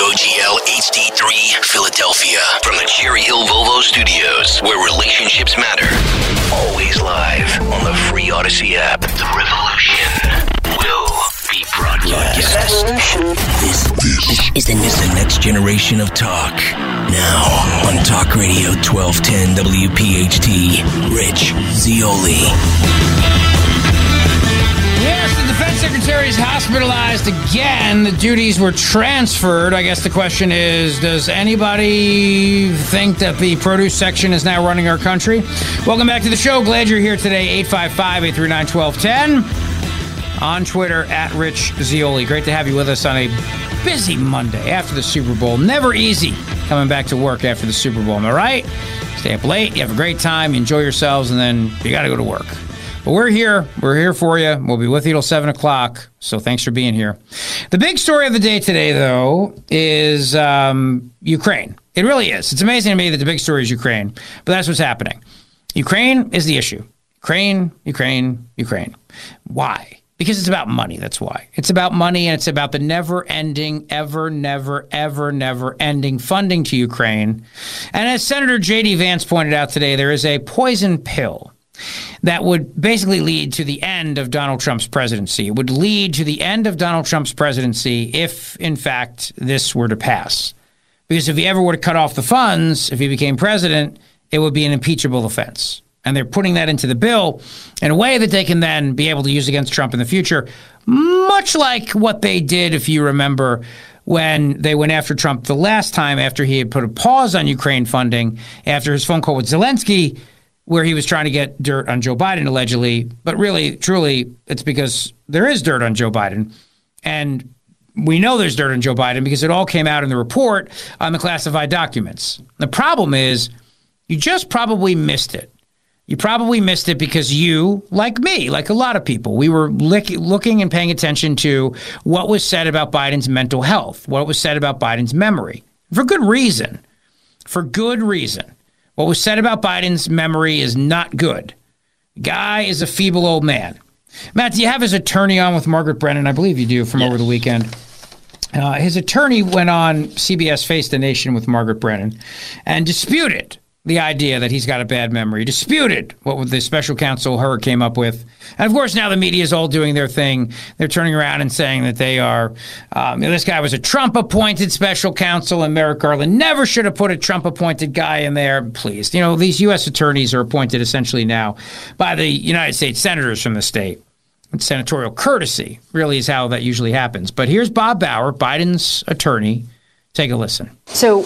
WOGL, HD3, Philadelphia. From the Cherry Hill Volvo Studios, where relationships matter. Always live on the free Odyssey app. The revolution will be broadcast. This, this is, the, next generation of talk. Now on Talk Radio 1210 WPHT, Rich Zeoli. Yes, the defense secretary is hospitalized again. The duties were transferred. I guess the question is Does anybody think that the produce section is now running our country? Welcome back to the show. Glad you're here today. 855 839 1210. On Twitter, at Rich Zeoli. Great to have you with us on a busy Monday after the Super Bowl. Never easy coming back to work after the Super Bowl. Am I right? Stay up late, you have a great time, enjoy yourselves, and then you got to go to work. But we're here. We're here for you. We'll be with you till 7 o'clock. So thanks for being here. The big story of the day today, though, is um, Ukraine. It really is. It's amazing to me that the big story is Ukraine, but that's what's happening. Ukraine is the issue. Ukraine, Ukraine, Ukraine. Why? Because it's about money. That's why. It's about money and it's about the never ending, ever, never, ever, never ending funding to Ukraine. And as Senator J.D. Vance pointed out today, there is a poison pill that would basically lead to the end of Donald Trump's presidency. It would lead to the end of Donald Trump's presidency if, in fact, this were to pass. Because if he ever were to cut off the funds, if he became president, it would be an impeachable offense. And they're putting that into the bill in a way that they can then be able to use against Trump in the future, much like what they did, if you remember, when they went after Trump the last time after he had put a pause on Ukraine funding after his phone call with Zelensky where he was trying to get dirt on Joe Biden allegedly, but really, truly, it's because there is dirt on Joe Biden, and we know there's dirt on Joe Biden because it all came out in the report on the classified documents. The problem is, you just probably missed it. You probably missed it because you, like me, like a lot of people, we were lick, looking and paying attention to what was said about Biden's mental health, what was said about Biden's memory, for good reason. For good reason. What was said about Biden's memory is not good. Guy is a feeble old man. Matt, do you have his attorney on with Margaret Brennan? I believe you do from yes. over the weekend. Uh, his attorney went on CBS Face the Nation with Margaret Brennan and disputed the idea that he's got a bad memory, disputed what the special counsel Hur came up with. And of course, now the media is all doing their thing. They're turning around and saying that they are, um, this guy was a Trump appointed special counsel, and Merrick Garland never should have put a Trump appointed guy in there. Please. You know, these U.S. attorneys are appointed essentially now by the United States senators from the state. Senatorial courtesy, really, is how that usually happens. But here's Bob Bauer, Biden's attorney Take a listen. So,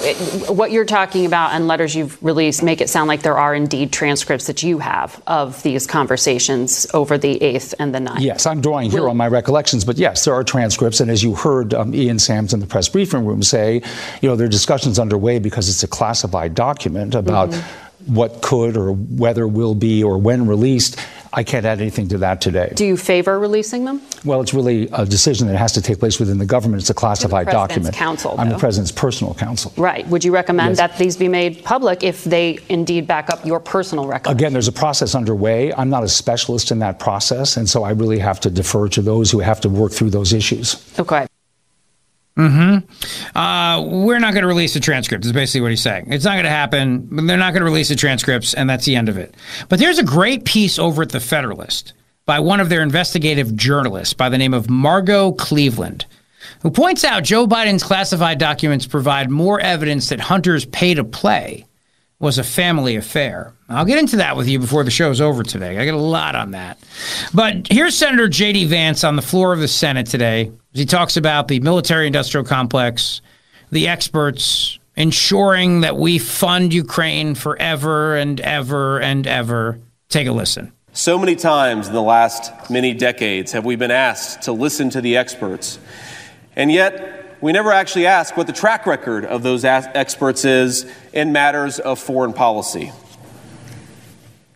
what you're talking about and letters you've released make it sound like there are indeed transcripts that you have of these conversations over the 8th and the 9th. Yes, I'm drawing here on my recollections, but yes, there are transcripts. And as you heard um, Ian Sams in the press briefing room say, you know, there are discussions underway because it's a classified document about. Mm-hmm what could or whether will be or when released. I can't add anything to that today. Do you favor releasing them? Well, it's really a decision that has to take place within the government. It's a classified document. Counsel, I'm the president's personal counsel. Right. Would you recommend yes. that these be made public if they indeed back up your personal record? Again, there's a process underway. I'm not a specialist in that process, and so I really have to defer to those who have to work through those issues. Okay. Mm-hmm. Uh, we're not going to release the transcript. Is basically what he's saying. It's not going to happen. They're not going to release the transcripts, and that's the end of it. But there's a great piece over at the Federalist by one of their investigative journalists by the name of Margot Cleveland, who points out Joe Biden's classified documents provide more evidence that Hunter's pay to play was a family affair. I'll get into that with you before the show's over today. I got a lot on that. But here's Senator J.D. Vance on the floor of the Senate today. He talks about the military industrial complex, the experts ensuring that we fund Ukraine forever and ever and ever. Take a listen. So many times in the last many decades have we been asked to listen to the experts. And yet, we never actually ask what the track record of those experts is in matters of foreign policy.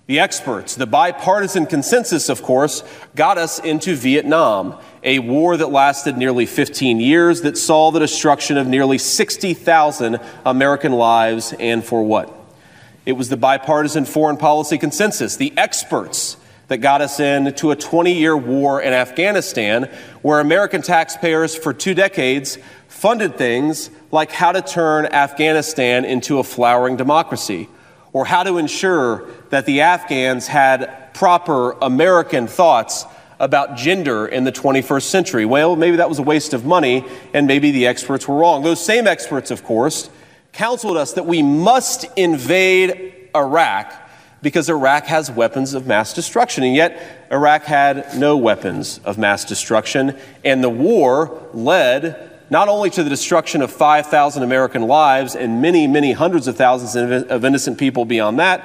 The experts, the bipartisan consensus, of course, got us into Vietnam, a war that lasted nearly 15 years that saw the destruction of nearly 60,000 American lives, and for what? It was the bipartisan foreign policy consensus, the experts that got us into a 20 year war in Afghanistan, where American taxpayers for two decades funded things like how to turn Afghanistan into a flowering democracy or how to ensure that the Afghans had proper American thoughts about gender in the 21st century. Well, maybe that was a waste of money, and maybe the experts were wrong. Those same experts, of course, counseled us that we must invade Iraq because Iraq has weapons of mass destruction. And yet, Iraq had no weapons of mass destruction, and the war led not only to the destruction of 5,000 American lives and many, many hundreds of thousands of innocent people beyond that,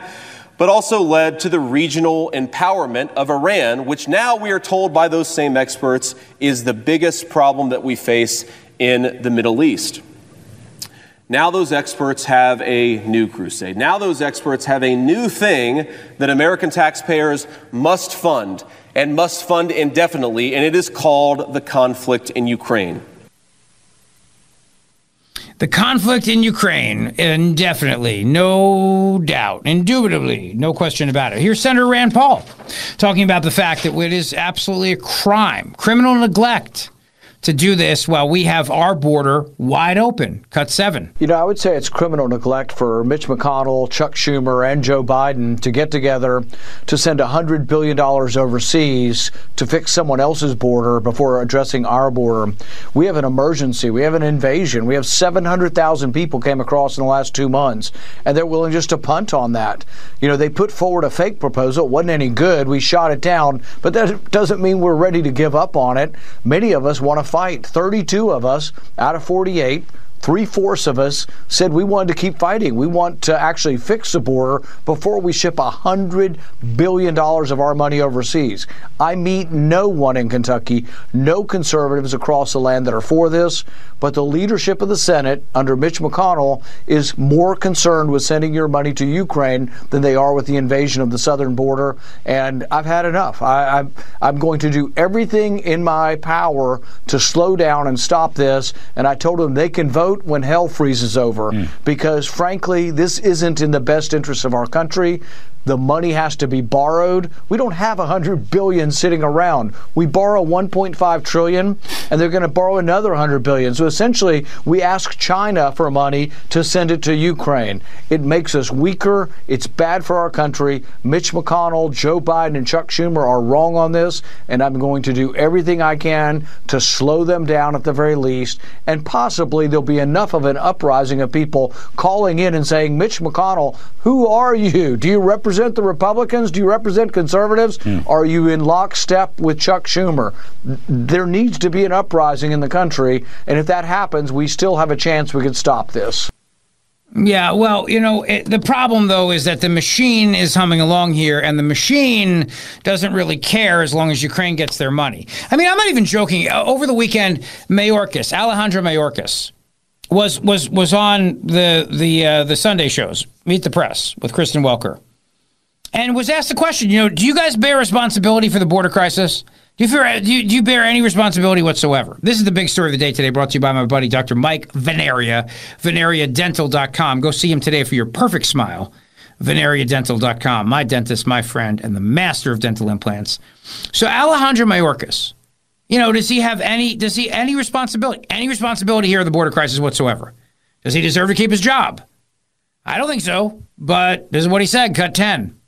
but also led to the regional empowerment of Iran, which now we are told by those same experts is the biggest problem that we face in the Middle East. Now, those experts have a new crusade. Now, those experts have a new thing that American taxpayers must fund and must fund indefinitely, and it is called the conflict in Ukraine. The conflict in Ukraine, indefinitely, no doubt, indubitably, no question about it. Here's Senator Rand Paul talking about the fact that it is absolutely a crime, criminal neglect to do this while we have our border wide open. Cut seven. You know, I would say it's criminal neglect for Mitch McConnell, Chuck Schumer, and Joe Biden to get together to send $100 billion overseas to fix someone else's border before addressing our border. We have an emergency. We have an invasion. We have 700,000 people came across in the last two months, and they're willing just to punt on that. You know, they put forward a fake proposal. It wasn't any good. We shot it down, but that doesn't mean we're ready to give up on it. Many of us want to fight. 32 of us out of 48 three fourths of us said we wanted to keep fighting. We want to actually fix the border before we ship a hundred billion dollars of our money overseas. I meet no one in Kentucky, no conservatives across the land that are for this, but the leadership of the Senate under Mitch McConnell is more concerned with sending your money to Ukraine than they are with the invasion of the southern border. And I've had enough. I, I'm, I'm going to do everything in my power to slow down and stop this. And I told them they can vote vote when hell freezes over mm. because, frankly, this isn't in the best interest of our country. The money has to be borrowed. We don't have 100 billion sitting around. We borrow 1.5 trillion and they're going to borrow another 100 billion. So essentially, we ask China for money to send it to Ukraine. It makes us weaker. It's bad for our country. Mitch McConnell, Joe Biden, and Chuck Schumer are wrong on this, and I'm going to do everything I can to slow them down at the very least. And possibly there'll be enough of an uprising of people calling in and saying, Mitch McConnell, who are you? Do you represent represent the Republicans? Do you represent conservatives? Mm. Are you in lockstep with Chuck Schumer? There needs to be an uprising in the country, and if that happens, we still have a chance we could stop this. Yeah, well, you know, it, the problem though is that the machine is humming along here, and the machine doesn't really care as long as Ukraine gets their money. I mean, I'm not even joking. Over the weekend, Mayorkas, Alejandro Mayorkas, was was was on the the uh, the Sunday shows, Meet the Press with Kristen Welker, and was asked the question, you know, do you guys bear responsibility for the border crisis? Do you, fear, do, you, do you bear any responsibility whatsoever? This is the big story of the day today, brought to you by my buddy, Dr. Mike Veneria, veneriadental.com. Go see him today for your perfect smile. veneriadental.com, my dentist, my friend, and the master of dental implants. So Alejandro Mayorkas, you know, does he have any, does he, any responsibility, any responsibility here of the border crisis whatsoever? Does he deserve to keep his job? I don't think so, but this is what he said, cut 10.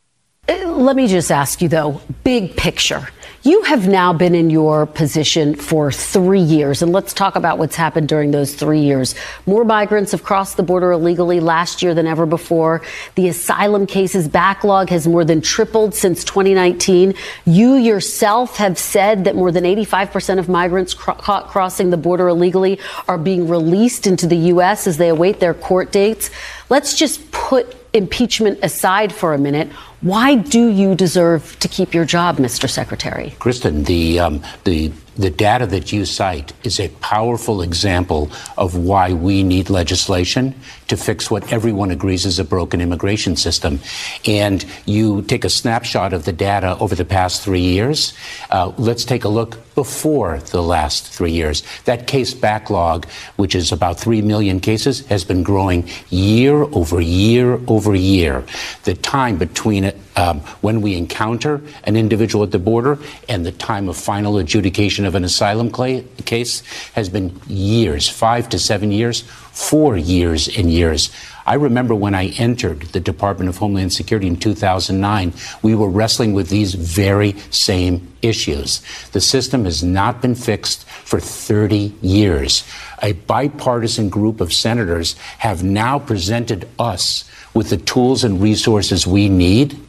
Let me just ask you, though, big picture. You have now been in your position for three years, and let's talk about what's happened during those three years. More migrants have crossed the border illegally last year than ever before. The asylum cases backlog has more than tripled since 2019. You yourself have said that more than 85% of migrants cro- caught crossing the border illegally are being released into the U.S. as they await their court dates. Let's just put impeachment aside for a minute, why do you deserve to keep your job, Mr. Secretary? Kristen, the um, the the data that you cite is a powerful example of why we need legislation to fix what everyone agrees is a broken immigration system. And you take a snapshot of the data over the past three years. Uh, let's take a look before the last three years. That case backlog, which is about 3 million cases, has been growing year over year over year. The time between um, when we encounter an individual at the border and the time of final adjudication of an asylum case has been years, five to seven years, four years and years. I remember when I entered the Department of Homeland Security in 2009, we were wrestling with these very same issues. The system has not been fixed for 30 years. A bipartisan group of senators have now presented us with the tools and resources we need,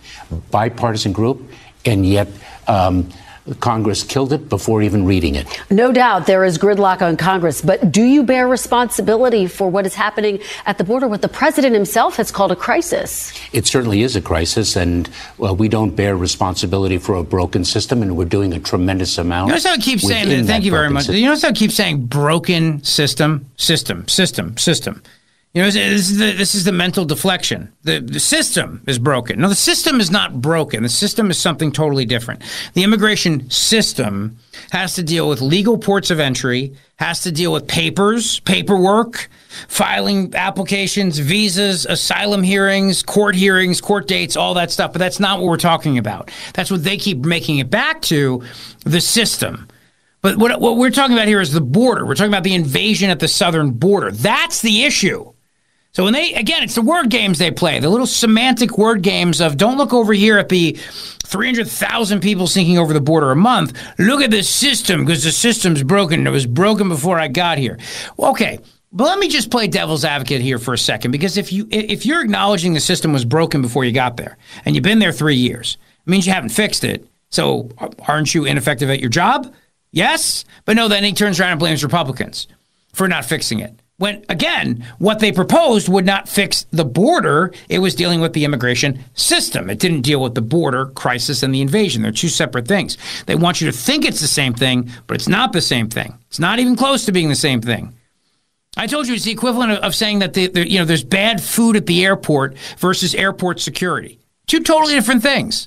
bipartisan group, and yet um, Congress killed it before even reading it. No doubt there is gridlock on Congress, but do you bear responsibility for what is happening at the border, what the president himself has called a crisis? It certainly is a crisis, and well, we don't bear responsibility for a broken system, and we're doing a tremendous amount. You notice how I keep saying that? Thank you very much. System. You notice how I keep saying broken system, system, system, system. You know, this is the, this is the mental deflection. The, the system is broken. No, the system is not broken. The system is something totally different. The immigration system has to deal with legal ports of entry, has to deal with papers, paperwork, filing applications, visas, asylum hearings, court hearings, court dates, all that stuff. But that's not what we're talking about. That's what they keep making it back to the system. But what, what we're talking about here is the border. We're talking about the invasion at the southern border. That's the issue. So when they again, it's the word games they play, the little semantic word games of don't look over here at the 300,000 people sinking over the border a month. Look at the system because the system's broken. It was broken before I got here. Okay. But let me just play devil's advocate here for a second because if you if you're acknowledging the system was broken before you got there and you've been there 3 years, it means you haven't fixed it. So aren't you ineffective at your job? Yes. But no, then he turns around and blames Republicans for not fixing it when again what they proposed would not fix the border. It was dealing with the immigration system. It didn't deal with the border crisis and the invasion. They're two separate things. They want you to think it's the same thing but it's not the same thing. It's not even close to being the same thing. I told you it's the equivalent of, saying that the, the, you know there's bad food at the airport versus airport security. Two totally different things.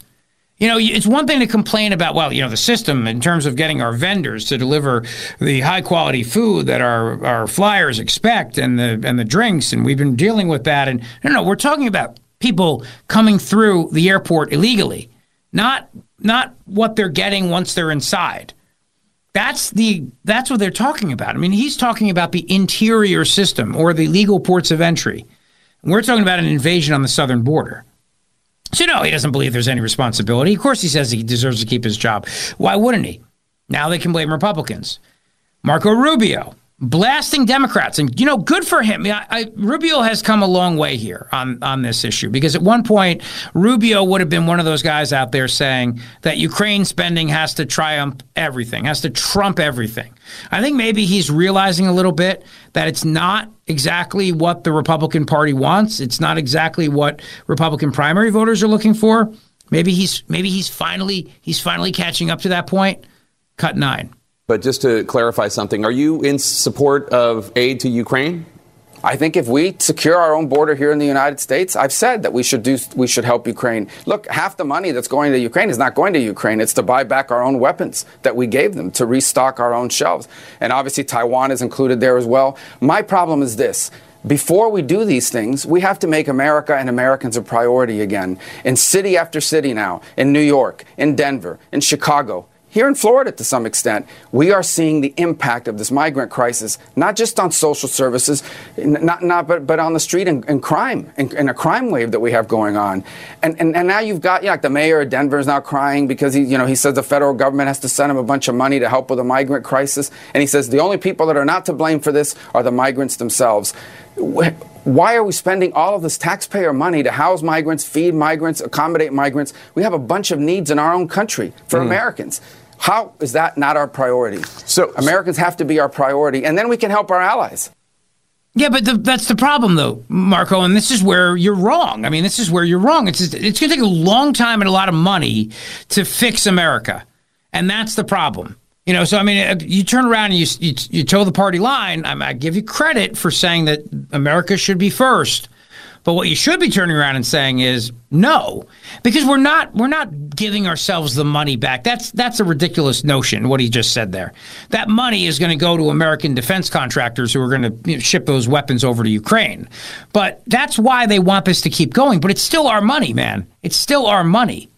You know, it's one thing to complain about, well, you know, the system in terms of getting our vendors to deliver the high quality food that our, our flyers expect and the and the drinks, and we've been dealing with that. And no, no, we're talking about people coming through the airport illegally, not not what they're getting once they're inside. That's the that's what they're talking about. I mean, he's talking about the interior system or the legal ports of entry. We're talking about an invasion on the southern border. So, no, he doesn't believe there's any responsibility. Of course, he says he deserves to keep his job. Why wouldn't he? Now they can blame Republicans. Marco Rubio blasting Democrats, and you know, good for him. I, I, Rubio has come a long way here on on this issue because at one point Rubio would have been one of those guys out there saying that Ukraine spending has to triumph everything, has to trump everything. I think maybe he's realizing a little bit that it's not exactly what the Republican Party wants. It's not exactly what Republican primary voters are looking for. Maybe he's maybe he's finally he's finally catching up to that point. Cut nine. But just to clarify something, are you in support of aid to Ukraine? I think if we secure our own border here in the United States, I've said that we should do we should help Ukraine. Look, half the money that's going to Ukraine is not going to Ukraine. It's to buy back our own weapons that we gave them to restock our own shelves. And obviously Taiwan is included there as well. My problem is this. Before we do these things, we have to make America and Americans a priority again. In city after city now, in New York, in Denver, in Chicago, here in Florida to some extent, we are seeing the impact of this migrant crisis, not just on social services, not, not but, but on the street and, and crime, and, and, a crime wave that we have going on. And, and, and now you've got, you know, like the mayor of Denver is now crying because he, you know, he says the federal government has to send him a bunch of money to help with the migrant crisis. And he says the only people that are not to blame for this are the migrants themselves. Why are we spending all of this taxpayer money to house migrants, feed migrants, accommodate migrants? We have a bunch of needs in our own country for mm. Americans. How is that not our priority? So Americans have to be our priority, and then we can help our allies. Yeah, but the, that's the problem, though, Marco. And this is where you're wrong. I mean, this is where you're wrong. It's it's going to take a long time and a lot of money to fix America, and that's the problem. You know, so I mean, uh, you turn around and you you, you toe the party line. I, I give you credit for saying that America should be first. But what you should be turning around and saying is no, because we're not we're not giving ourselves the money back. That's that's a ridiculous notion. What he just said there. That money is going to go to American defense contractors who are going to you know, ship those weapons over to Ukraine. But that's why they want this to keep going. But it's still our money, man. It's still our money.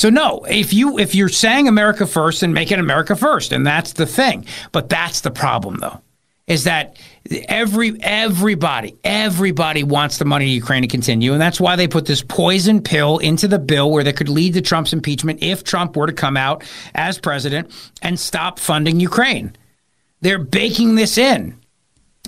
So no, if you if you're saying America first, then make it America first, and that's the thing. But that's the problem, though is that every everybody everybody wants the money to Ukraine to continue, and that's why they put this poison pill into the bill where that could lead to Trump's impeachment if Trump were to come out as president and stop funding Ukraine. They're baking this in.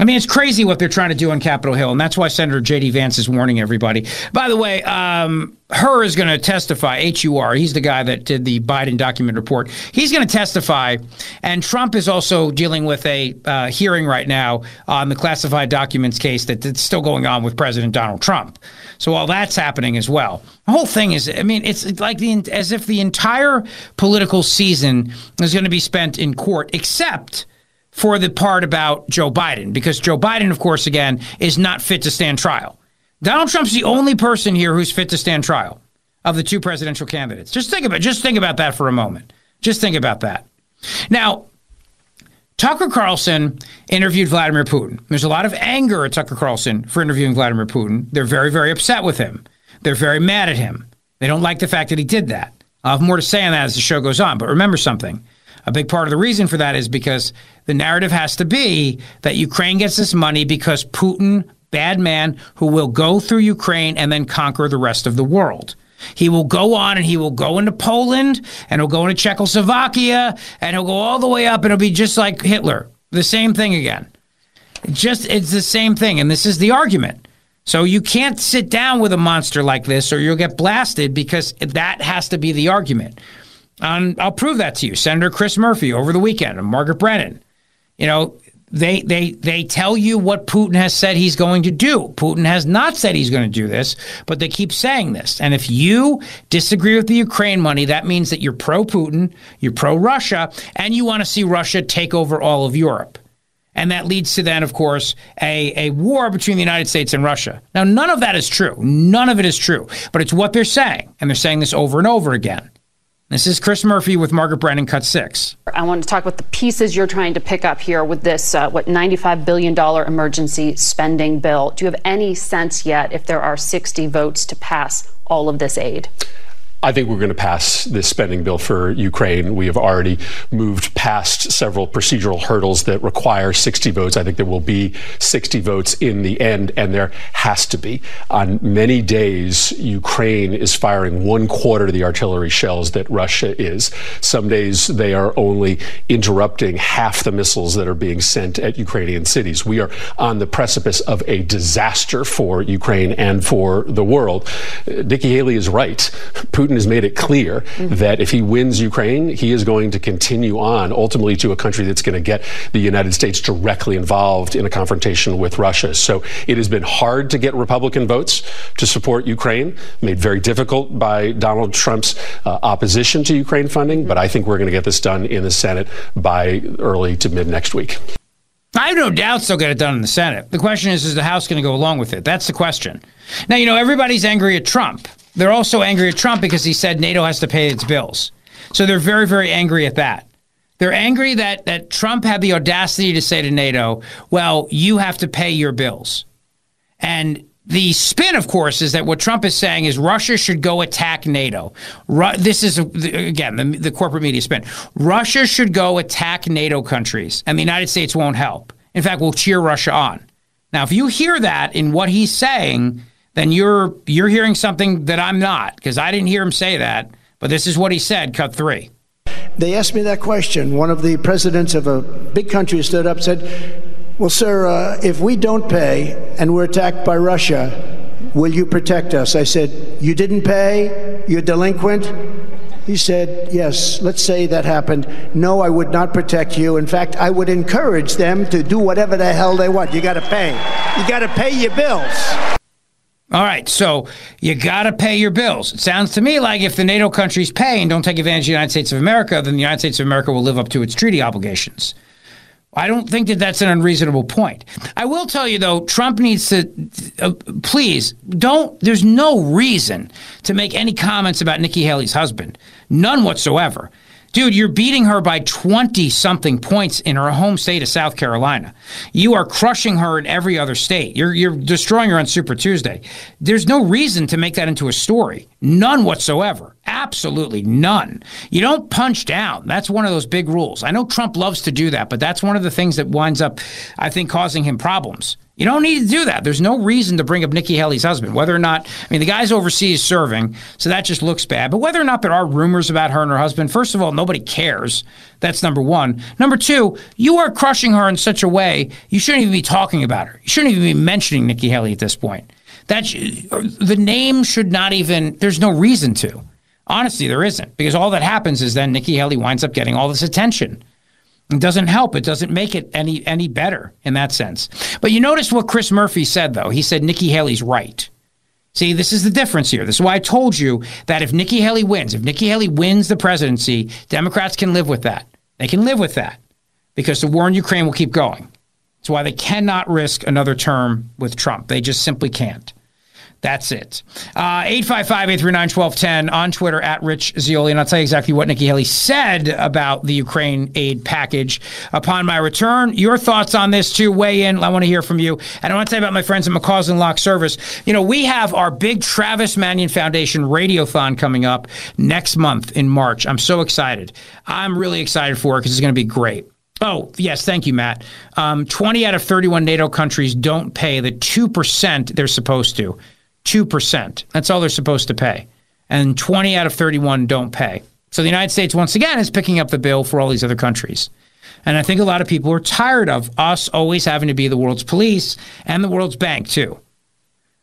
I mean, it's crazy what they're trying to do on Capitol Hill, and that's why Senator J.D. Vance is warning everybody. By the way, um, Hur is going to testify. H.U.R. He's the guy that did the Biden document report. He's going to testify, and Trump is also dealing with a uh, hearing right now on the classified documents case that, that's still going on with President Donald Trump. So all that's happening as well. The whole thing is, I mean, it's like the as if the entire political season is going to be spent in court, except for the part about Joe Biden, because Joe Biden, of course, again, is not fit to stand trial. Donald Trump's the only person here who's fit to stand trial of the two presidential candidates. Just think about just think about that for a moment. Just think about that. Now, Tucker Carlson interviewed Vladimir Putin. There's a lot of anger at Tucker Carlson for interviewing Vladimir Putin. They're very, very upset with him. They're very mad at him. They don't like the fact that he did that. I'll have more to say on that as the show goes on. But remember something a big part of the reason for that is because the narrative has to be that Ukraine gets this money because Putin, bad man, who will go through Ukraine and then conquer the rest of the world. He will go on and he will go into Poland and he'll go into Czechoslovakia and he'll go all the way up and it'll be just like Hitler. The same thing again. Just it's the same thing. And this is the argument. So you can't sit down with a monster like this or you'll get blasted because that has to be the argument. And I'll prove that to you. Senator Chris Murphy over the weekend and Margaret Brennan. You know, they they they tell you what Putin has said he's going to do. Putin has not said he's going to do this, but they keep saying this. And if you disagree with the Ukraine money, that means that you're pro Putin, you're pro Russia, and you want to see Russia take over all of Europe. And that leads to then, of course, a, a war between the United States and Russia. Now, none of that is true. None of it is true. But it's what they're saying. And they're saying this over and over again. This is Chris Murphy with Margaret Brennan, cut six. I want to talk about the pieces you're trying to pick up here with this, uh, what, $95 billion emergency spending bill. Do you have any sense yet if there are 60 votes to pass all of this aid? I think we're going to pass this spending bill for Ukraine. We have already moved past several procedural hurdles that require 60 votes. I think there will be 60 votes in the end, and there has to be. On many days, Ukraine is firing one quarter of the artillery shells that Russia is. Some days they are only interrupting half the missiles that are being sent at Ukrainian cities. We are on the precipice of a disaster for Ukraine and for the world. Nikki Haley is right. Putin Putin has made it clear mm-hmm. that if he wins Ukraine, he is going to continue on ultimately to a country that's going to get the United States directly involved in a confrontation with Russia. So it has been hard to get Republican votes to support Ukraine, made very difficult by Donald Trump's uh, opposition to Ukraine funding. Mm-hmm. But I think we're going to get this done in the Senate by early to mid next week. I have no doubts they'll get it done in the Senate. The question is, is the House going to go along with it? That's the question. Now, you know, everybody's angry at Trump. They're also angry at Trump because he said NATO has to pay its bills. So they're very, very angry at that. They're angry that, that Trump had the audacity to say to NATO, well, you have to pay your bills. And the spin, of course, is that what Trump is saying is Russia should go attack NATO. Ru- this is, again, the, the corporate media spin. Russia should go attack NATO countries, and the United States won't help. In fact, we'll cheer Russia on. Now, if you hear that in what he's saying, then you're you're hearing something that I'm not, because I didn't hear him say that. But this is what he said. Cut three. They asked me that question. One of the presidents of a big country stood up and said, Well, sir, uh, if we don't pay and we're attacked by Russia, will you protect us? I said, You didn't pay? You're delinquent? He said, Yes, let's say that happened. No, I would not protect you. In fact, I would encourage them to do whatever the hell they want. You got to pay. You got to pay your bills. All right, so you got to pay your bills. It sounds to me like if the NATO countries pay and don't take advantage of the United States of America, then the United States of America will live up to its treaty obligations. I don't think that that's an unreasonable point. I will tell you though, Trump needs to uh, please don't. There's no reason to make any comments about Nikki Haley's husband, none whatsoever. Dude, you're beating her by 20 something points in her home state of South Carolina. You are crushing her in every other state. You're, you're destroying her on Super Tuesday. There's no reason to make that into a story. None whatsoever. Absolutely none. You don't punch down. That's one of those big rules. I know Trump loves to do that, but that's one of the things that winds up, I think, causing him problems. You don't need to do that. There's no reason to bring up Nikki Haley's husband, whether or not, I mean, the guy's overseas serving, so that just looks bad. But whether or not there are rumors about her and her husband, first of all, nobody cares. That's number one. Number two, you are crushing her in such a way, you shouldn't even be talking about her. You shouldn't even be mentioning Nikki Haley at this point. That the name should not even, there's no reason to. Honestly, there isn't, because all that happens is then Nikki Haley winds up getting all this attention. It doesn't help. It doesn't make it any any better in that sense. But you notice what Chris Murphy said though. He said Nikki Haley's right. See, this is the difference here. This is why I told you that if Nikki Haley wins, if Nikki Haley wins the presidency, Democrats can live with that. They can live with that because the war in Ukraine will keep going. That's why they cannot risk another term with Trump. They just simply can't. That's it. Uh, 855 839 1210 on Twitter at Rich Zeoli. And I'll tell you exactly what Nikki Haley said about the Ukraine aid package upon my return. Your thoughts on this, too, weigh in. I want to hear from you. And I want to tell you about my friends at McCausland Lock Service. You know, we have our big Travis Manion Foundation Radiothon coming up next month in March. I'm so excited. I'm really excited for it because it's going to be great. Oh, yes. Thank you, Matt. Um, 20 out of 31 NATO countries don't pay the 2% they're supposed to. 2%. That's all they're supposed to pay. And 20 out of 31 don't pay. So the United States, once again, is picking up the bill for all these other countries. And I think a lot of people are tired of us always having to be the world's police and the world's bank, too.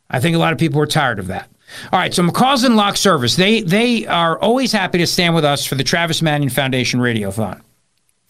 I think a lot of people are tired of that. All right, so McCausland Lock Service, they, they are always happy to stand with us for the Travis Manion Foundation Radiothon.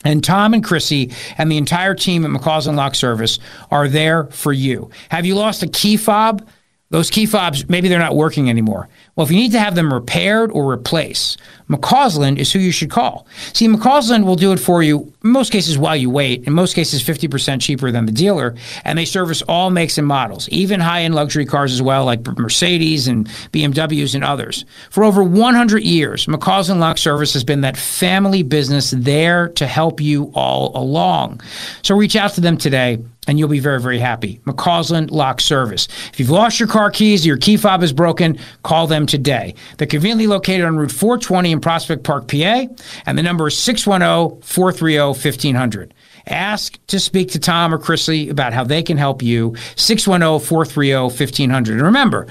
And Tom and Chrissy and the entire team at McCausland Lock Service are there for you. Have you lost a key fob? Those key fobs, maybe they're not working anymore. Well, if you need to have them repaired or replaced, McCausland is who you should call. See, McCausland will do it for you in most cases while you wait, in most cases 50% cheaper than the dealer, and they service all makes and models, even high-end luxury cars as well, like Mercedes and BMWs and others. For over 100 years, McCausland Lock Service has been that family business there to help you all along. So reach out to them today and you'll be very, very happy. McCausland Lock Service. If you've lost your car keys, your key fob is broken, call them today. They're conveniently located on Route 420 in Prospect Park, PA, and the number is 610 430 1500. Ask to speak to Tom or Chrissy about how they can help you. 610 430 1500. And remember,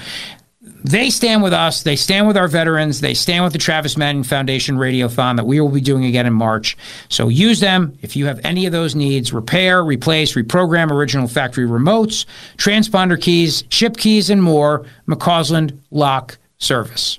they stand with us. They stand with our veterans. They stand with the Travis Manion Foundation Radiothon that we will be doing again in March. So use them if you have any of those needs repair, replace, reprogram original factory remotes, transponder keys, chip keys, and more. McCausland Lock Service.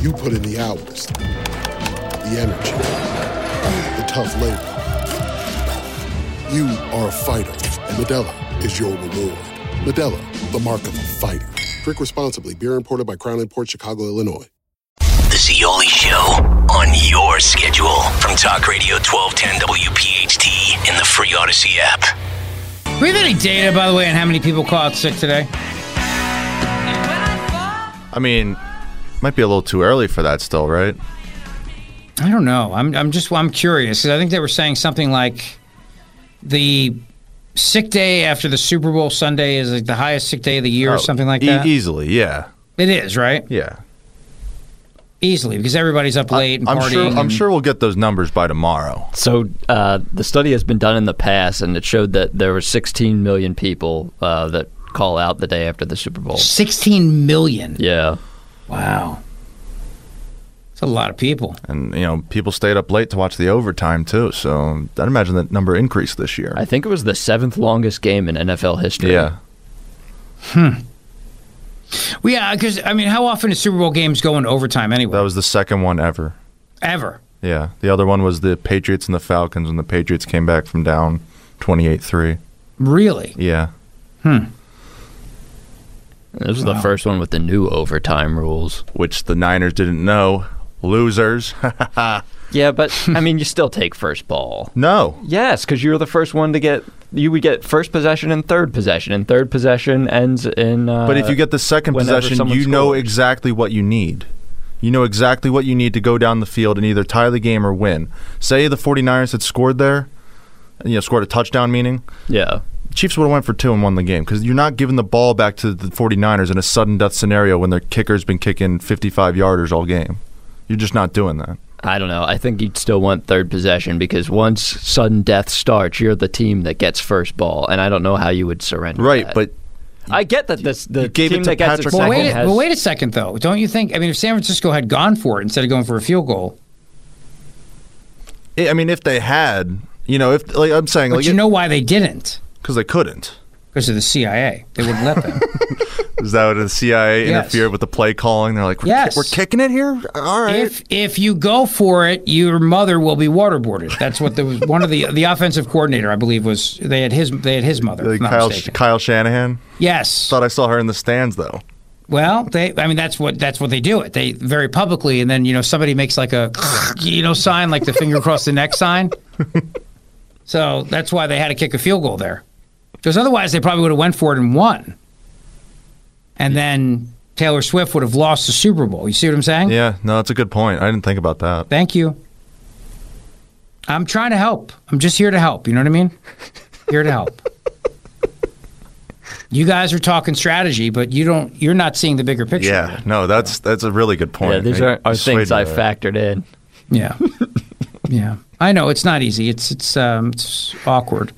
You put in the hours, the energy, the tough labor. You are a fighter, and Modelo is your reward. Modelo, the mark of a fighter. Drink responsibly. Beer imported by Crown Port Chicago, Illinois. The Zeoli Show on your schedule from Talk Radio 1210 WPHT in the free Odyssey app. Do we have any data, by the way, on how many people caught sick today? I mean, might be a little too early for that still, right? I don't know. I'm I'm just I'm curious 'cause I think they were saying something like the sick day after the Super Bowl Sunday is like the highest sick day of the year or Oh, something like e- that. easily, yeah. It is right. Yeah. Easily because everybody's up late and I'm partying. sure. I'm sure we'll get those numbers by tomorrow. So uh, the study has been done in the past, and it showed that there were 16 million people uh, that call out the day after the Super Bowl. 16 million. Yeah. Wow. It's a lot of people. And you know, people stayed up late to watch the overtime too. So I'd imagine that number increased this year. I think it was the seventh longest game in NFL history. Yeah. Hmm. Well, yeah, because I mean, how often do Super Bowl games go into overtime anyway? That was the second one ever. Ever. Yeah. The other one was the Patriots and the Falcons when the Patriots came back from down 28-3. Really? Yeah. Hmm. This was the first one with the new overtime rules, which the Niners didn't know. Losers. yeah, but I mean, you still take first ball. No. Yes, because you're the first one to get. You would get first possession and third possession, and third possession ends in. Uh, But if you get the second possession, you know exactly what you need. You know exactly what you need to go down the field and either tie the game or win. Say the 49ers had scored there, you know, scored a touchdown meaning. Yeah. Chiefs would have went for two and won the game because you're not giving the ball back to the 49ers in a sudden death scenario when their kicker's been kicking 55 yarders all game. You're just not doing that. I don't know. I think you'd still want third possession because once sudden death starts, you're the team that gets first ball, and I don't know how you would surrender. Right, that. but I get that this the gave team it to that gets Patrick it Well, wait, a, has. well, wait a second, though. Don't you think? I mean, if San Francisco had gone for it instead of going for a field goal, I I mean, if they had, you know, if like I'm saying, but like you know why they didn't? Because they couldn't. Because of the CIA. They wouldn't let them. Is that what the CIA Yes. interfered with the play calling? They're like, we're, Yes. we're kicking it here. All right. If if you go for it, your mother will be waterboarded. That's what the one of the the offensive coordinator, I believe, was. They had his they had his mother. Like Kyle, mistaken. Kyle Shanahan. Yes. Thought I saw her in the stands though. Well, they. I mean, that's what that's what they do. It they very publicly, and then you know somebody makes like a you know sign, like the finger across the neck sign. So that's why they had to kick a field goal there, because otherwise they probably would have went for it and won. And then Taylor Swift would have lost the Super Bowl. You see what I'm saying? Yeah, no, that's a good point. I didn't think about that. Thank you. I'm trying to help. I'm just here to help. You know what I mean? Here to help. You guys are talking strategy, but you don't. You're not seeing the bigger picture. Yeah, no, that's that's a really good point. yeah, these are, are things I factored in. Yeah. yeah. I know it's not easy. It's it's um it's awkward.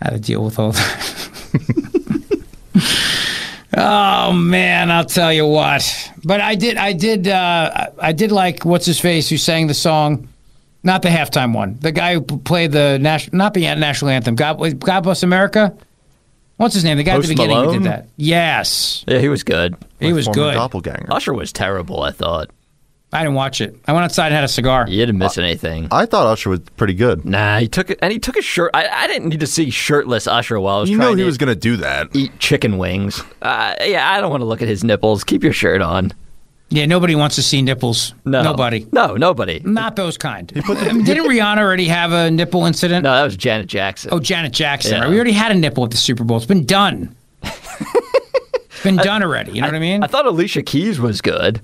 How to deal with all that. oh man, I'll tell you what. But I did I did uh I did like what's his face who sang the song not the halftime one. The guy who played the national not the national anthem. God God bless America. What's his name? The guy at the beginning who did that. Yes. Yeah, he was good. He was good. Doppelganger. Usher was terrible. I thought. I didn't watch it. I went outside and had a cigar. You didn't miss anything. I thought Usher was pretty good. Nah, he took it, and he took his shirt. I, I didn't need to see shirtless Usher while I was You trying know he to was going to do that. eat chicken wings. Uh, yeah, I don't want to look at his nipples. Keep your shirt on. Yeah, nobody wants to see nipples. No. Nobody. No, nobody. Not those kind. I mean, didn't Rihanna already have a nipple incident? No, that was Janet Jackson. Oh, Janet Jackson. Yeah. We already had a nipple at the Super Bowl. It's been done. it's been done already. You know what I mean? I thought Alicia Keys was good.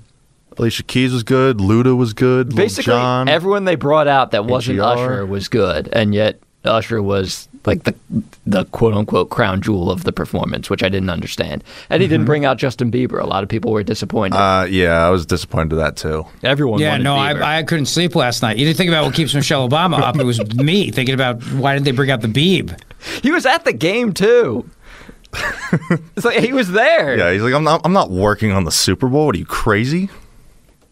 Alicia Keys was good. Luda was good. Basically, Jon. everyone they brought out that wasn't AGR. Usher was good, and yet Usher was like the the quote unquote crown jewel of the performance, which I didn't understand. And he didn't bring out Justin Bieber. A lot of people were disappointed. Uh, yeah, I was disappointed in that too. Everyone yeah, no, Bieber. I, I couldn't sleep last night. You didn't think about what keeps Michelle Obama up. It was me thinking about why didn't they bring out the Beeb? He was at the game too. it's like he was there. Yeah, he's like, I'm not. I'm not working on the Super Bowl. What are you crazy?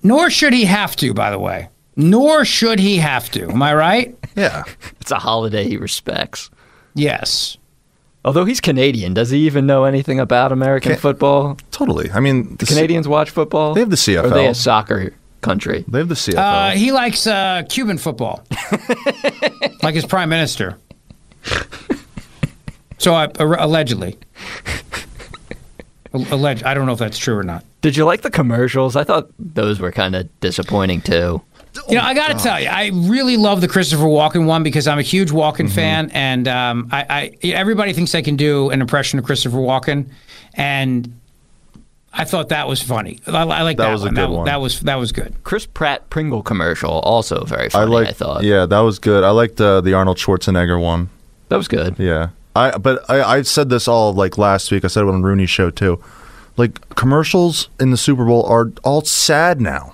Nor should he have to, by the way. Nor should he have to. Am I right? Yeah. It's a holiday he respects. Yes. Although he's Canadian, does he even know anything about American Can't- football? Totally. I mean, The Canadians watch football. They have the CFL. Or are they a soccer country? They have the CFL. Uh, he likes uh, Cuban football, like his prime minister. So I, allegedly, alleged. I don't know if that's true or not. Did you like the commercials? I thought those were kind of disappointing too. You know, I got to tell you, I really love the Christopher Walken one because I'm a huge Walken fan, and um, I, I everybody thinks they can do an impression of Christopher Walken, and I thought that was funny. I, I like that, That was a good that, one. that was that was good. Chris Pratt Pringle commercial also very I funny. I thought Yeah, that was good. I liked uh, the Arnold Schwarzenegger one. that was good. Yeah. I but I I said this all like last week. I said it on Rooney's show too. Like commercials in the Super Bowl are all sad now.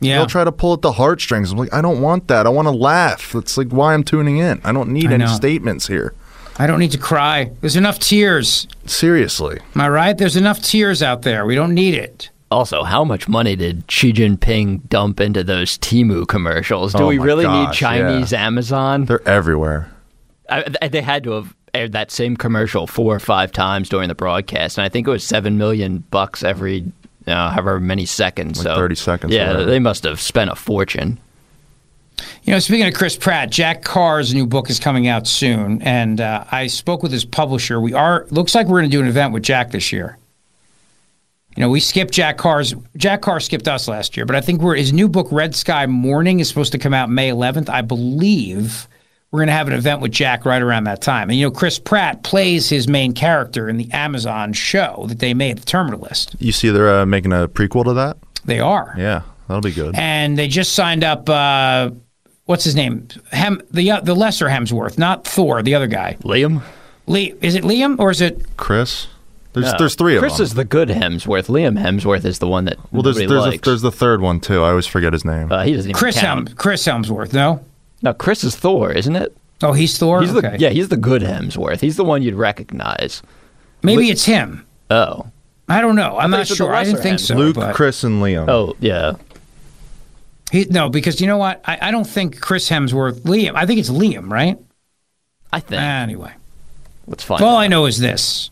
Yeah. They'll try to pull at the heartstrings. I'm like, I don't want that. I want to laugh. That's like why I'm tuning in. I don't need I any know. statements here. I don't need to cry. There's enough tears. Seriously. Am I right? There's enough tears out there. We don't need it. Also, how much money did Xi Jinping dump into those Temu commercials? Do Oh we my really need Chinese yeah. Amazon? They're everywhere. I, they had to have aired that same commercial four or five times during the broadcast, and I think it was seven million bucks every, uh, however many seconds. Like so 30 seconds, Yeah, whatever. they must have spent a fortune. You know, speaking of Chris Pratt, Jack Carr's new book is coming out soon, and uh, I spoke with his publisher. We are looks like we're going to do an event with Jack this year. You know, we skipped Jack Carr's. Jack Carr skipped us last year, but I think we're his new book, Red Sky Mourning, is supposed to come out May 11th. I believe we're going to have an event with Jack right around that time. And you know, Chris Pratt plays his main character in the Amazon show that they made, The Terminal List. You see, they're uh, making a prequel to that. They are. Yeah, that'll be good. and they just signed up. Uh, what's his name? Hem the uh, the lesser Hemsworth, not Thor, the other guy. Liam. Lee is it Liam or is it? Chris. There's No. there's three of Chris them. Chris is the good Hemsworth. Liam Hemsworth is the one that well, there's nobody there's a, there's the third one too. I always forget his name. uh, he doesn't even Chris count. Helm Chris Helmsworth? No. No, Chris is Thor, isn't it? Oh, he's Thor. He's the okay. yeah, he's the good Hemsworth. He's the one you'd recognize. Maybe it's him. Oh, I don't know. I'm not you said the sure. I didn't think Hemsworth. so. Luke, but Chris, and Liam. oh yeah. he, no, because you know what? I, I don't think Chris Hemsworth. Liam. I think it's Liam, right? I think. Anyway, Let's find. all out. I know is this.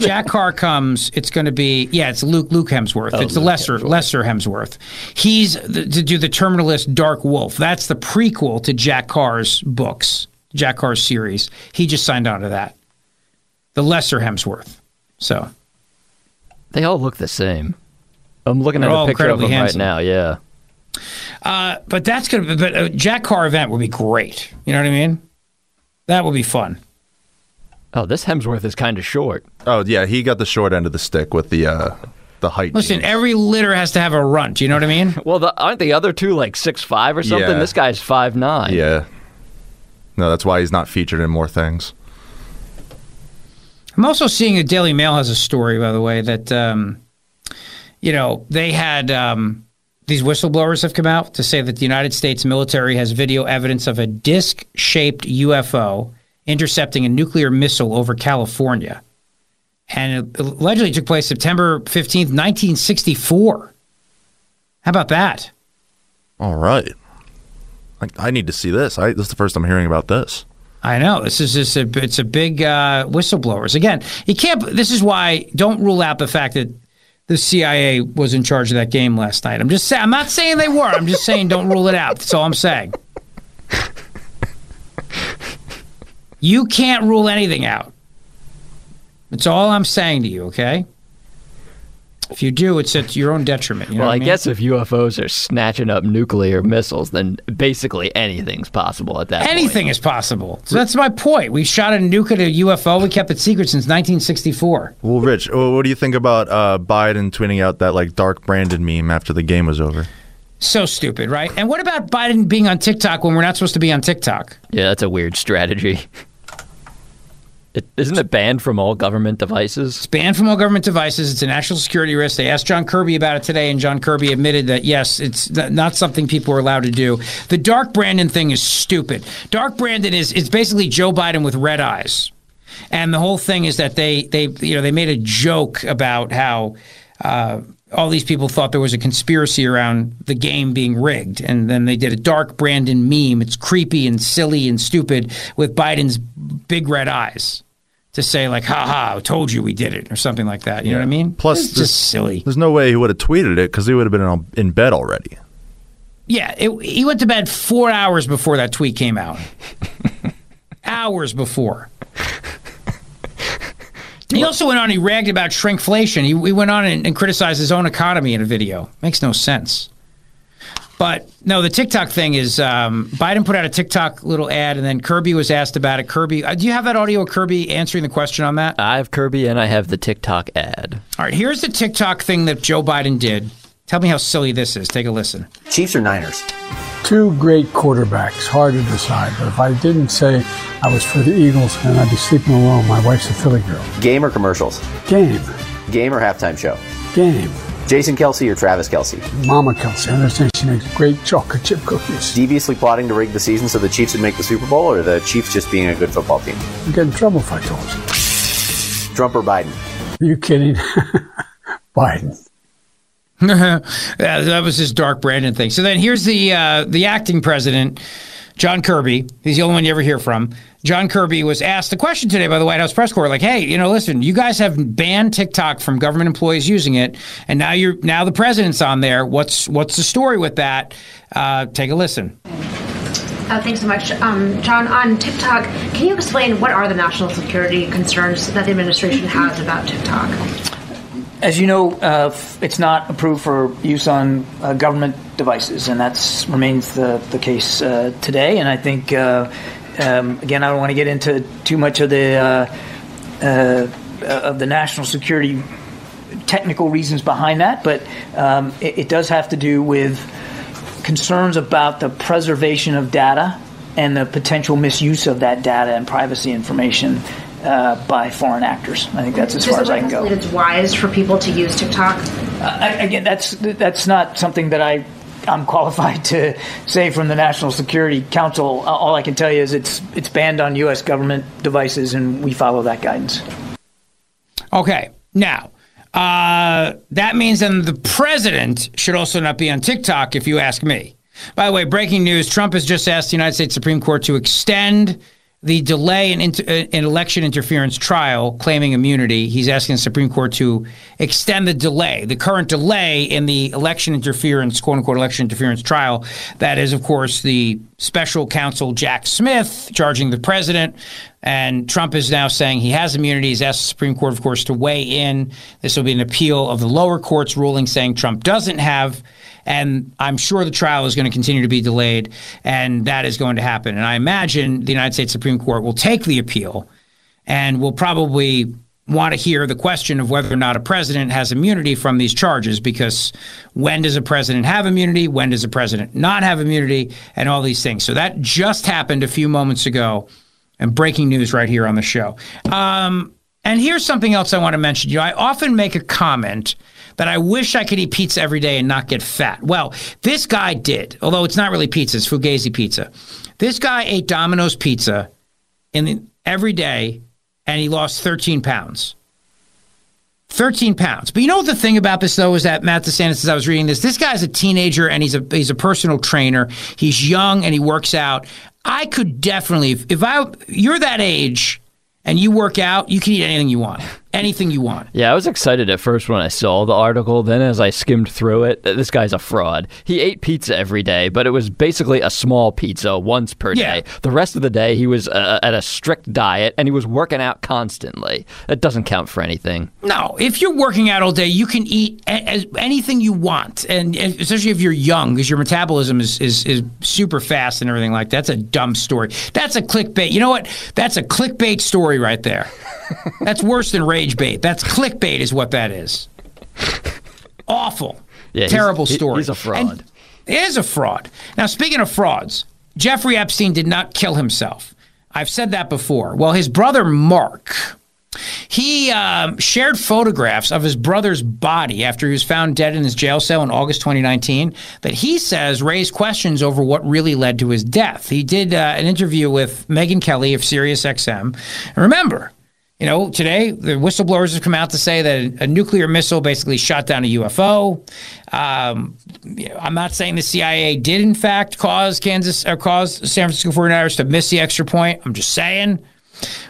Jack Carr comes. It's going to be yeah. It's Luke Luke Hemsworth. Oh, it's the lesser Hemsworth. lesser Hemsworth. He's the, to do the Terminal List Dark Wolf. That's the prequel to Jack Carr's books, Jack Carr's series. He just signed on to that. The lesser Hemsworth. So They all look the same. I'm looking They're at all a picture of them handsome. right now. Yeah. Uh, but that's gonna. Be, but a Jack Carr event would be great. You know what I mean? That would be fun. Oh, this Hemsworth is kind of short. Oh yeah, he got the short end of the stick with the uh, the height. Listen, genes. every litter has to have a runt. You know what I mean? Well, the, aren't the other two like six five or something? Yeah. This guy's five nine. yeah. No, that's why he's not featured in more things. I'm also seeing the Daily Mail has a story, by the way, that um, you know they had um, these whistleblowers have come out to say that the United States military has video evidence of a disc-shaped UFO intercepting a nuclear missile over California, and it allegedly took place September 15th, 1964. How about that? All right. I, I need to see this. I, this is the first I'm hearing about this. I know this is just a it's a big uh, whistleblowers. Again, you can't. This is why don't rule out the fact that the CIA was in charge of that game last night. I'm just saying. I'm not saying they were. I'm just saying don't rule it out. That's all I'm saying. You can't rule anything out. That's all I'm saying to you. Okay. If you do, it's at your own detriment. You know well, what I mean? guess if UFOs are snatching up nuclear missiles, then basically anything's possible at that point. anything is possible. So that's my point. We shot a nuke at a UFO. We kept it secret since 1964. Well, Rich, what do you think about uh, Biden tweeting out that like dark Brandon meme after the game was over? So stupid, right? And what about Biden being on TikTok when we're not supposed to be on TikTok? Yeah, that's a weird strategy. It, isn't it banned from all government devices? It's banned from all government devices. It's a national security risk. They asked John Kirby about it today, and John Kirby admitted that yes, it's not something people are allowed to do. The Dark Brandon thing is stupid. Dark Brandon is it's basically Joe Biden with red eyes, and the whole thing is that they they you know they made a joke about how. Uh, all these people thought there was a conspiracy around the game being rigged, and then they did a dark Brandon meme. It's creepy and silly and stupid with Biden's big red eyes to say like, "Ha ha, told you we did it" or something like that. You know what I mean? Plus, it's just silly. There's no way he would have tweeted it because he would have been in, in bed already. Yeah, it, he went to bed four hours before that tweet came out. hours before. He also went on. He ragged about shrinkflation. He, he went on and, and criticized his own economy in a video. Makes no sense. But no, the TikTok thing is um, Biden put out a TikTok little ad, and then Kirby was asked about it. Kirby, uh, do you have that audio of Kirby answering the question on that? I have Kirby and I have the TikTok ad. All right, here's the TikTok thing that Joe Biden did. Tell me how silly this is. Take a listen. Chiefs or Niners? Two great quarterbacks, hard to decide. But if I didn't say I was for the Eagles, then I'd be sleeping alone. My wife's a Philly girl. Game or commercials? Game, Game or halftime show? game. Jason Kelce or Travis Kelce? Mama Kelce, I understand she makes great chocolate chip cookies. Deviously plotting to rig the season so the Chiefs would make the Super Bowl, or the Chiefs just being a good football team? I'd get in trouble if I told you. Trump or Biden? Are you kidding? Biden. yeah, that was his dark Brandon thing. So then here's the uh, the acting president, John Kirby. He's the only one you ever hear from. John Kirby was asked the question today by the White House press corps, like, "Hey, you know, listen, you guys have banned TikTok from government employees using it, and now you're now the president's on there. What's what's the story with that? Uh, take a listen." Uh, thanks so much. Um, John, on TikTok, can you explain what are the national security concerns that the administration has about TikTok? As you know, uh, it's not approved for use on uh, government devices, and that remains the, the case uh, today. And I think, uh, um, again, I don't want to get into too much of the uh, uh, of the national security technical reasons behind that, but um, it, it does have to do with concerns about the preservation of data and the potential misuse of that data and privacy information uh, by foreign actors. I think that's as Does far as I can go. White House It's wise for people to use TikTok. Uh, I- again, that's that's not something that I I'm qualified to say from the National Security Council. Uh, All I can tell you is it's it's banned on U.S. government devices, and we follow that guidance. Okay, now uh, that means then the president should also not be on TikTok, if you ask me. By the way, breaking news: Trump has just asked the United States Supreme Court to extend the delay in, inter- uh, in election interference trial, claiming immunity. He's asking the Supreme Court to extend the delay, the current delay in the election interference, quote unquote, election interference trial. That is, of course, the special counsel Jack Smith charging the president. And Trump is now saying he has immunity. He's asked the Supreme Court, of course, to weigh in. This will be an appeal of the lower court's ruling saying Trump doesn't have. And I'm sure the trial is going to continue to be delayed, and that is going to happen. And I imagine the United States Supreme Court will take the appeal and will probably want to hear the question of whether or not a president has immunity from these charges because when does a president have immunity? When does a president not have immunity? And all these things. So that just happened a few moments ago and breaking news right here on the show. Um, and here's something else I want to mention. You know, I often make a comment that I wish I could eat pizza every day and not get fat. Well, this guy did, although it's not really pizza, it's Fugazi pizza. This guy ate Domino's pizza in every day and he lost 13 pounds. 13 pounds. But you know what the thing about this though is that Matt DeSantis, as I was reading this, this guy's a teenager and he's a he's a personal trainer. He's young and he works out. I could definitely if, if I you're that age and you work out, you can eat anything you want. Anything you want. Yeah, I was excited at first when I saw the article. Then, as I skimmed through it, this guy's a fraud. He ate pizza every day, but it was basically a small pizza once per Yeah. day. The rest of the day, he was uh, at a strict diet and he was working out constantly. That doesn't count for anything. No, if you're working out all day, you can eat a- anything you want, and and especially if you're young, because your metabolism is, is is super fast and everything like that. That's a dumb story. That's a clickbait. You know what? That's a clickbait story right there. That's worse than rage bait. That's clickbait, is what that is. Awful, Yeah, terrible he- story. he's a fraud. And it is a fraud. Now, speaking of frauds, Jeffrey Epstein did not kill himself. I've said that before. Well, his brother Mark. He um, shared photographs of his brother's body after he was found dead in his jail cell in August 2019 that he says raised questions over what really led to his death. He did uh, an interview with Megyn Kelly of SiriusXM. And remember, you know, today the whistleblowers have come out to say that a nuclear missile basically shot down a UFO. Um, I'm not saying the CIA did in fact cause Kansas or cause San Francisco 49ers to miss the extra point. I'm just saying.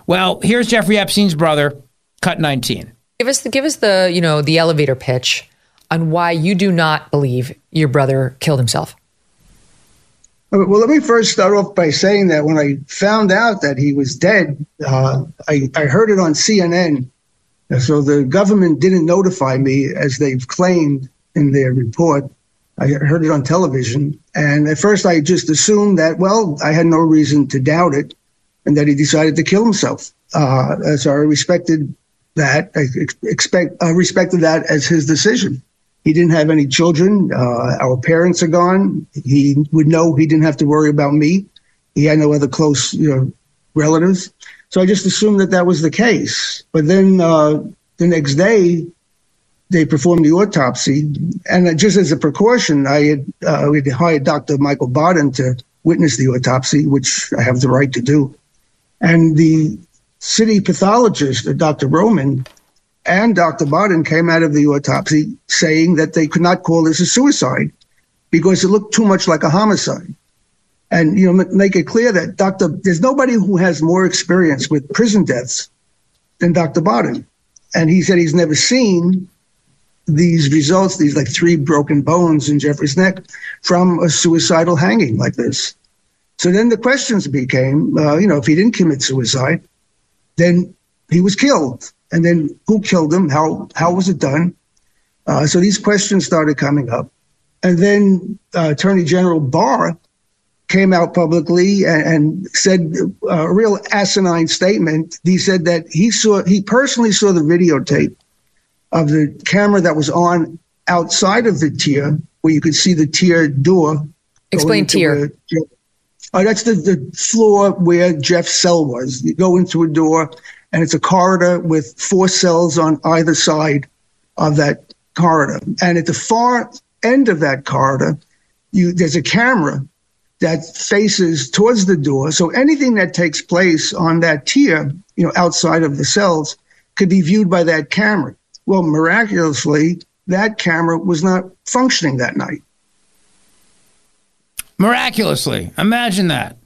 Well, here's Jeffrey Epstein's brother, cut 19. Give us the give us the you know the elevator pitch on why you do not believe your brother killed himself. Well, let me first start off by saying that when I found out that he was dead, uh, I, I heard it on CNN. So the government didn't notify me as they've claimed in their report. I heard it on television. And at first I just assumed that, well, I had no reason to doubt it and that he decided to kill himself. Uh, so I respected that. I ex- expect, uh, respected that as his decision. He didn't have any children. Uh, our parents are gone. He would know he didn't have to worry about me. He had no other close you know, relatives. So I just assumed that that was the case. But then uh, the next day, they performed the autopsy. And just as a precaution, I had, uh, we had hired Dr. Michael Baden to witness the autopsy, which I have the right to do. And the city pathologist, uh, Dr. Roman, and Dr. Baden came out of the autopsy saying that they could not call this a suicide because it looked too much like a homicide. And you know, make it clear that Dr. There's nobody who has more experience with prison deaths than Dr. Baden. And he said he's never seen these results, these like three broken bones in Jeffrey's neck from a suicidal hanging like this. So then the questions became, uh, you know, if he didn't commit suicide, then he was killed. And then who killed him? How how was it done? Uh, so these questions started coming up. And then uh, Attorney General Barr came out publicly and, and said uh, a real asinine statement. He said that he saw he personally saw the videotape of the camera that was on outside of the tier, where you could see the tier door. Explain tier. a- Oh, that's the, the floor where Jeff's cell was. You go into a door, and it's a corridor with four cells on either side of that corridor. And at the far end of that corridor, you there's a camera that faces towards the door. So anything that takes place on that tier, you know, outside of the cells, could be viewed by that camera. Well, miraculously, that camera was not functioning that night. Miraculously. Imagine that.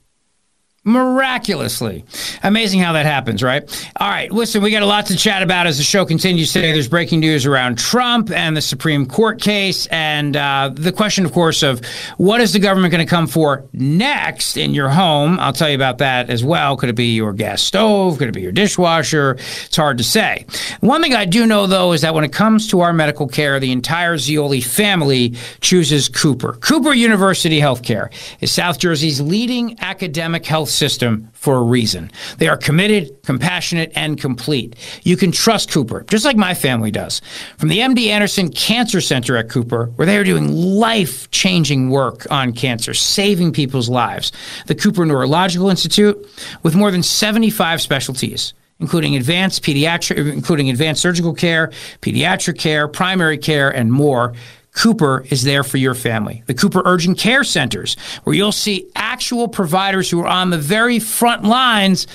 Miraculously. Amazing how that happens, right? All right, listen, we got a lot to chat about as the show continues today. There's breaking news around Trump and the Supreme Court case, and uh, the question, of course, of what is the government going to come for next in your home? I'll tell you about that as well. Could it be your gas stove? Could it be your dishwasher? It's hard to say. One thing I do know, though, is that when it comes to our medical care, the entire Zeoli family chooses Cooper. Cooper University Healthcare is South Jersey's leading academic health system for a reason. They are committed, compassionate, and complete. You can trust Cooper, just like my family does. From the MD Anderson Cancer Center at Cooper, where they are doing life changing work on cancer, saving people's lives, the Cooper Neurological Institute, with more than 75 specialties including advanced pediatric, including advanced surgical care, pediatric care, primary care, and more. Cooper is there for your family. The Cooper Urgent Care Centers, where you'll see actual providers who are on the very front lines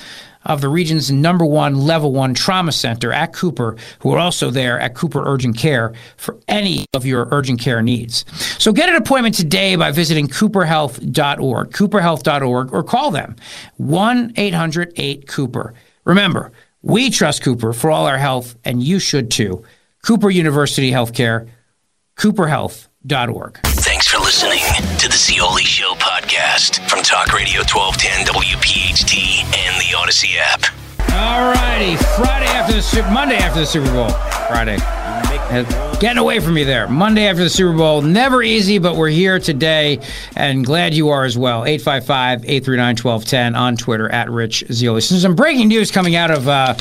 of the region's number one level one trauma center at Cooper, who are also there at Cooper Urgent Care for any of your urgent care needs. So get an appointment today by visiting cooperhealth.org, cooperhealth.org, or call them 1 800 8 Cooper. Remember, We trust Cooper for all our health, and you should too. Cooper University Healthcare, cooperhealth.org. Thanks for listening to the Zeoli Show podcast from Talk Radio 1210 WPHT and the Odyssey app. All righty, Friday after the Super, Monday after the Super Bowl, Friday. Getting away from me there. Monday after the Super Bowl. Never easy, but we're here today and glad you are as well. 855 839 1210 on Twitter at Rich Zeoli. So some breaking news coming out of uh,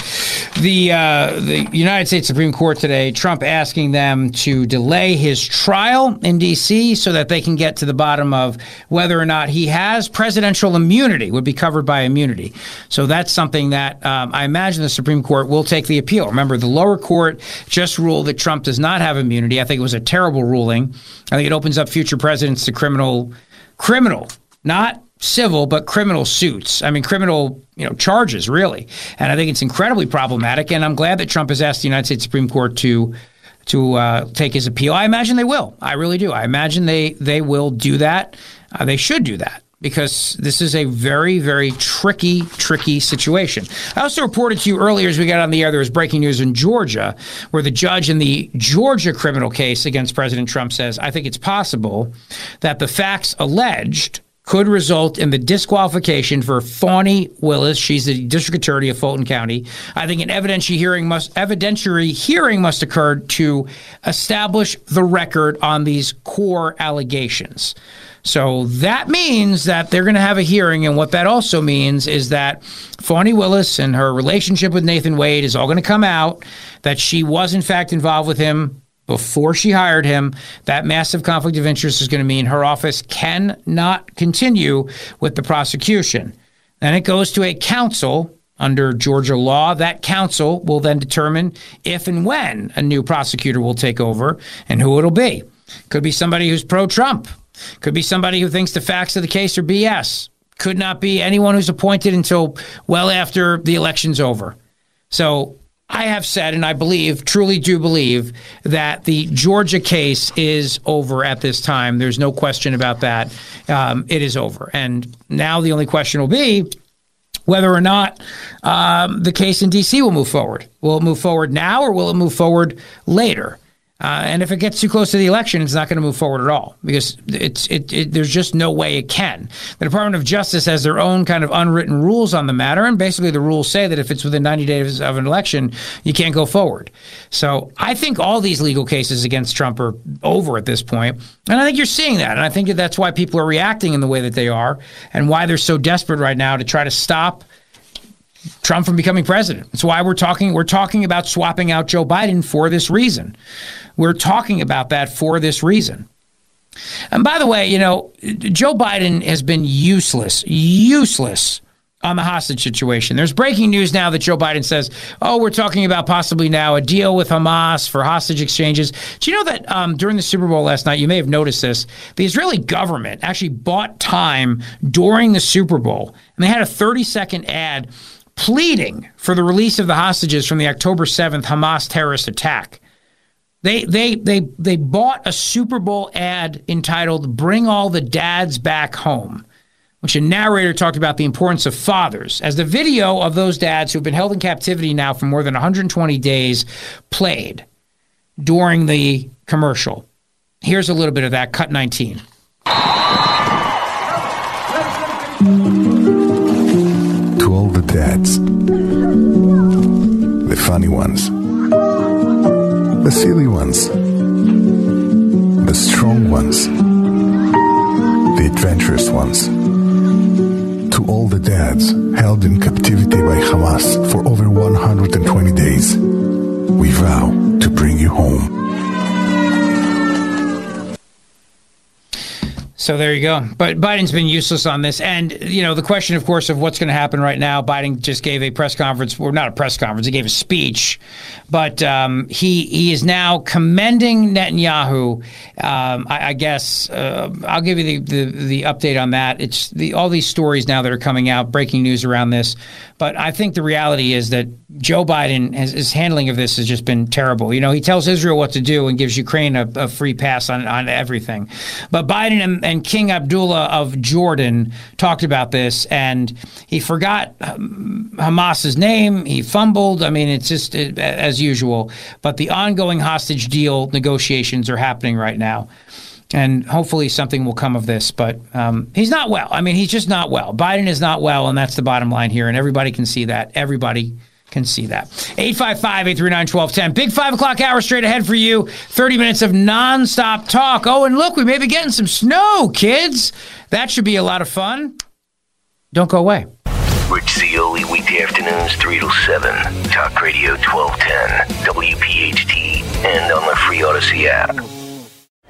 the, uh, the United States Supreme Court today. Trump asking them to delay his trial in D.C. so that they can get to the bottom of whether or not he has presidential immunity, would be covered by immunity. So that's something that um, I imagine the Supreme Court will take the appeal. Remember, the lower court just ruled that Trump does not have immunity. I think it was a terrible ruling. I think it opens up future presidents to criminal, criminal, not civil, but criminal suits. I mean, criminal, you know, charges really. And I think it's incredibly problematic. And I'm glad that Trump has asked the United States Supreme Court to to uh, take his appeal. I imagine they will. I really do. I imagine they they will do that. Uh, they should do that because this is a very, very tricky, tricky situation. I also reported to you earlier as we got on the air there was breaking news in Georgia where the judge in the Georgia criminal case against President Trump says, I think it's possible that the facts alleged could result in the disqualification for Fani Willis. She's the district attorney of Fulton County. I think an evidentiary hearing must evidentiary hearing must occur to establish the record on these core allegations. So that means that they're going to have a hearing, and what that also means is that Fani Willis and her relationship with Nathan Wade is all going to come out. That she was in fact involved with him before she hired him, that massive conflict of interest is going to mean her office cannot continue with the prosecution. Then it goes to a council under Georgia law. That council will then determine if and when a new prosecutor will take over and who it'll be. Could be somebody who's pro Trump, could be somebody who thinks the facts of the case are BS, could not be anyone who's appointed until well after the election's over. So I have said, and I believe, truly do believe, that the Georgia case is over at this time. There's no question about that. Um, it is over. And now the only question will be whether or not um, the case in D.C. will move forward. Will it move forward now or will it move forward later? Uh, and if it gets too close to the election, it's not going to move forward at all because it's it, it, There's just no way it can. The Department of Justice has their own kind of unwritten rules on the matter, and basically the rules say that if it's within 90 days of an election, you can't go forward. So I think all these legal cases against Trump are over at this point, and I think you're seeing that, and I think that that's why people are reacting in the way that they are, and why they're so desperate right now to try to stop Trump from becoming president. That's why we're talking we're talking about swapping out Joe Biden for this reason. We're talking about that for this reason. And by the way, you know, Joe Biden has been useless, useless on the hostage situation. There's breaking news now that Joe Biden says, "Oh, we're talking about possibly now a deal with Hamas for hostage exchanges." Do you know that um, during the Super Bowl last night, you may have noticed this, the Israeli government actually bought time during the Super Bowl, and they had a 30 second ad pleading for the release of the hostages from the October 7th Hamas terrorist attack. They, they, they, they bought a Super Bowl ad entitled Bring All the Dads Back Home, which a narrator talked about the importance of fathers. As the video of those dads who've been held in captivity now for more than 120 days played during the commercial. Here's a little bit of that, cut 19. The dads, the funny ones, the silly ones, the strong ones, the adventurous ones. To all the dads held in captivity by Hamas for over 120 days, we vow to bring you home. So there you go. But Biden's been useless on this. And, you know, the question, of course, of what's going to happen right now, Biden just gave a press conference, or not a press conference, he gave a speech, but um, he, he is now commending Netanyahu. Um, I, I, guess uh, I'll give you the, the, the, update on that. It's the, all these stories now that are coming out, breaking news around this. But I think the reality is that Joe Biden, has, his handling of this has just been terrible. You know, he tells Israel what to do and gives Ukraine a, a free pass on, on everything. But Biden and, and and King Abdullah of Jordan talked about this, and he forgot um, Hamas's name. He fumbled. I mean, it's just uh, as usual. But the ongoing hostage deal negotiations are happening right now. And hopefully something will come of this. But um, he's not well. I mean, he's just not well. Biden is not well, and that's the bottom line here. And everybody can see that. Everybody can see that. 855 839 1210. Big 5 o'clock hour straight ahead for you. 30 minutes of nonstop talk. Oh, and look, we may be getting some snow, kids. That should be a lot of fun. Don't go away. Rich Zeoli, weekday afternoons, 3 to 7. Talk Radio 1210, WPHT, and on the free Odyssey app.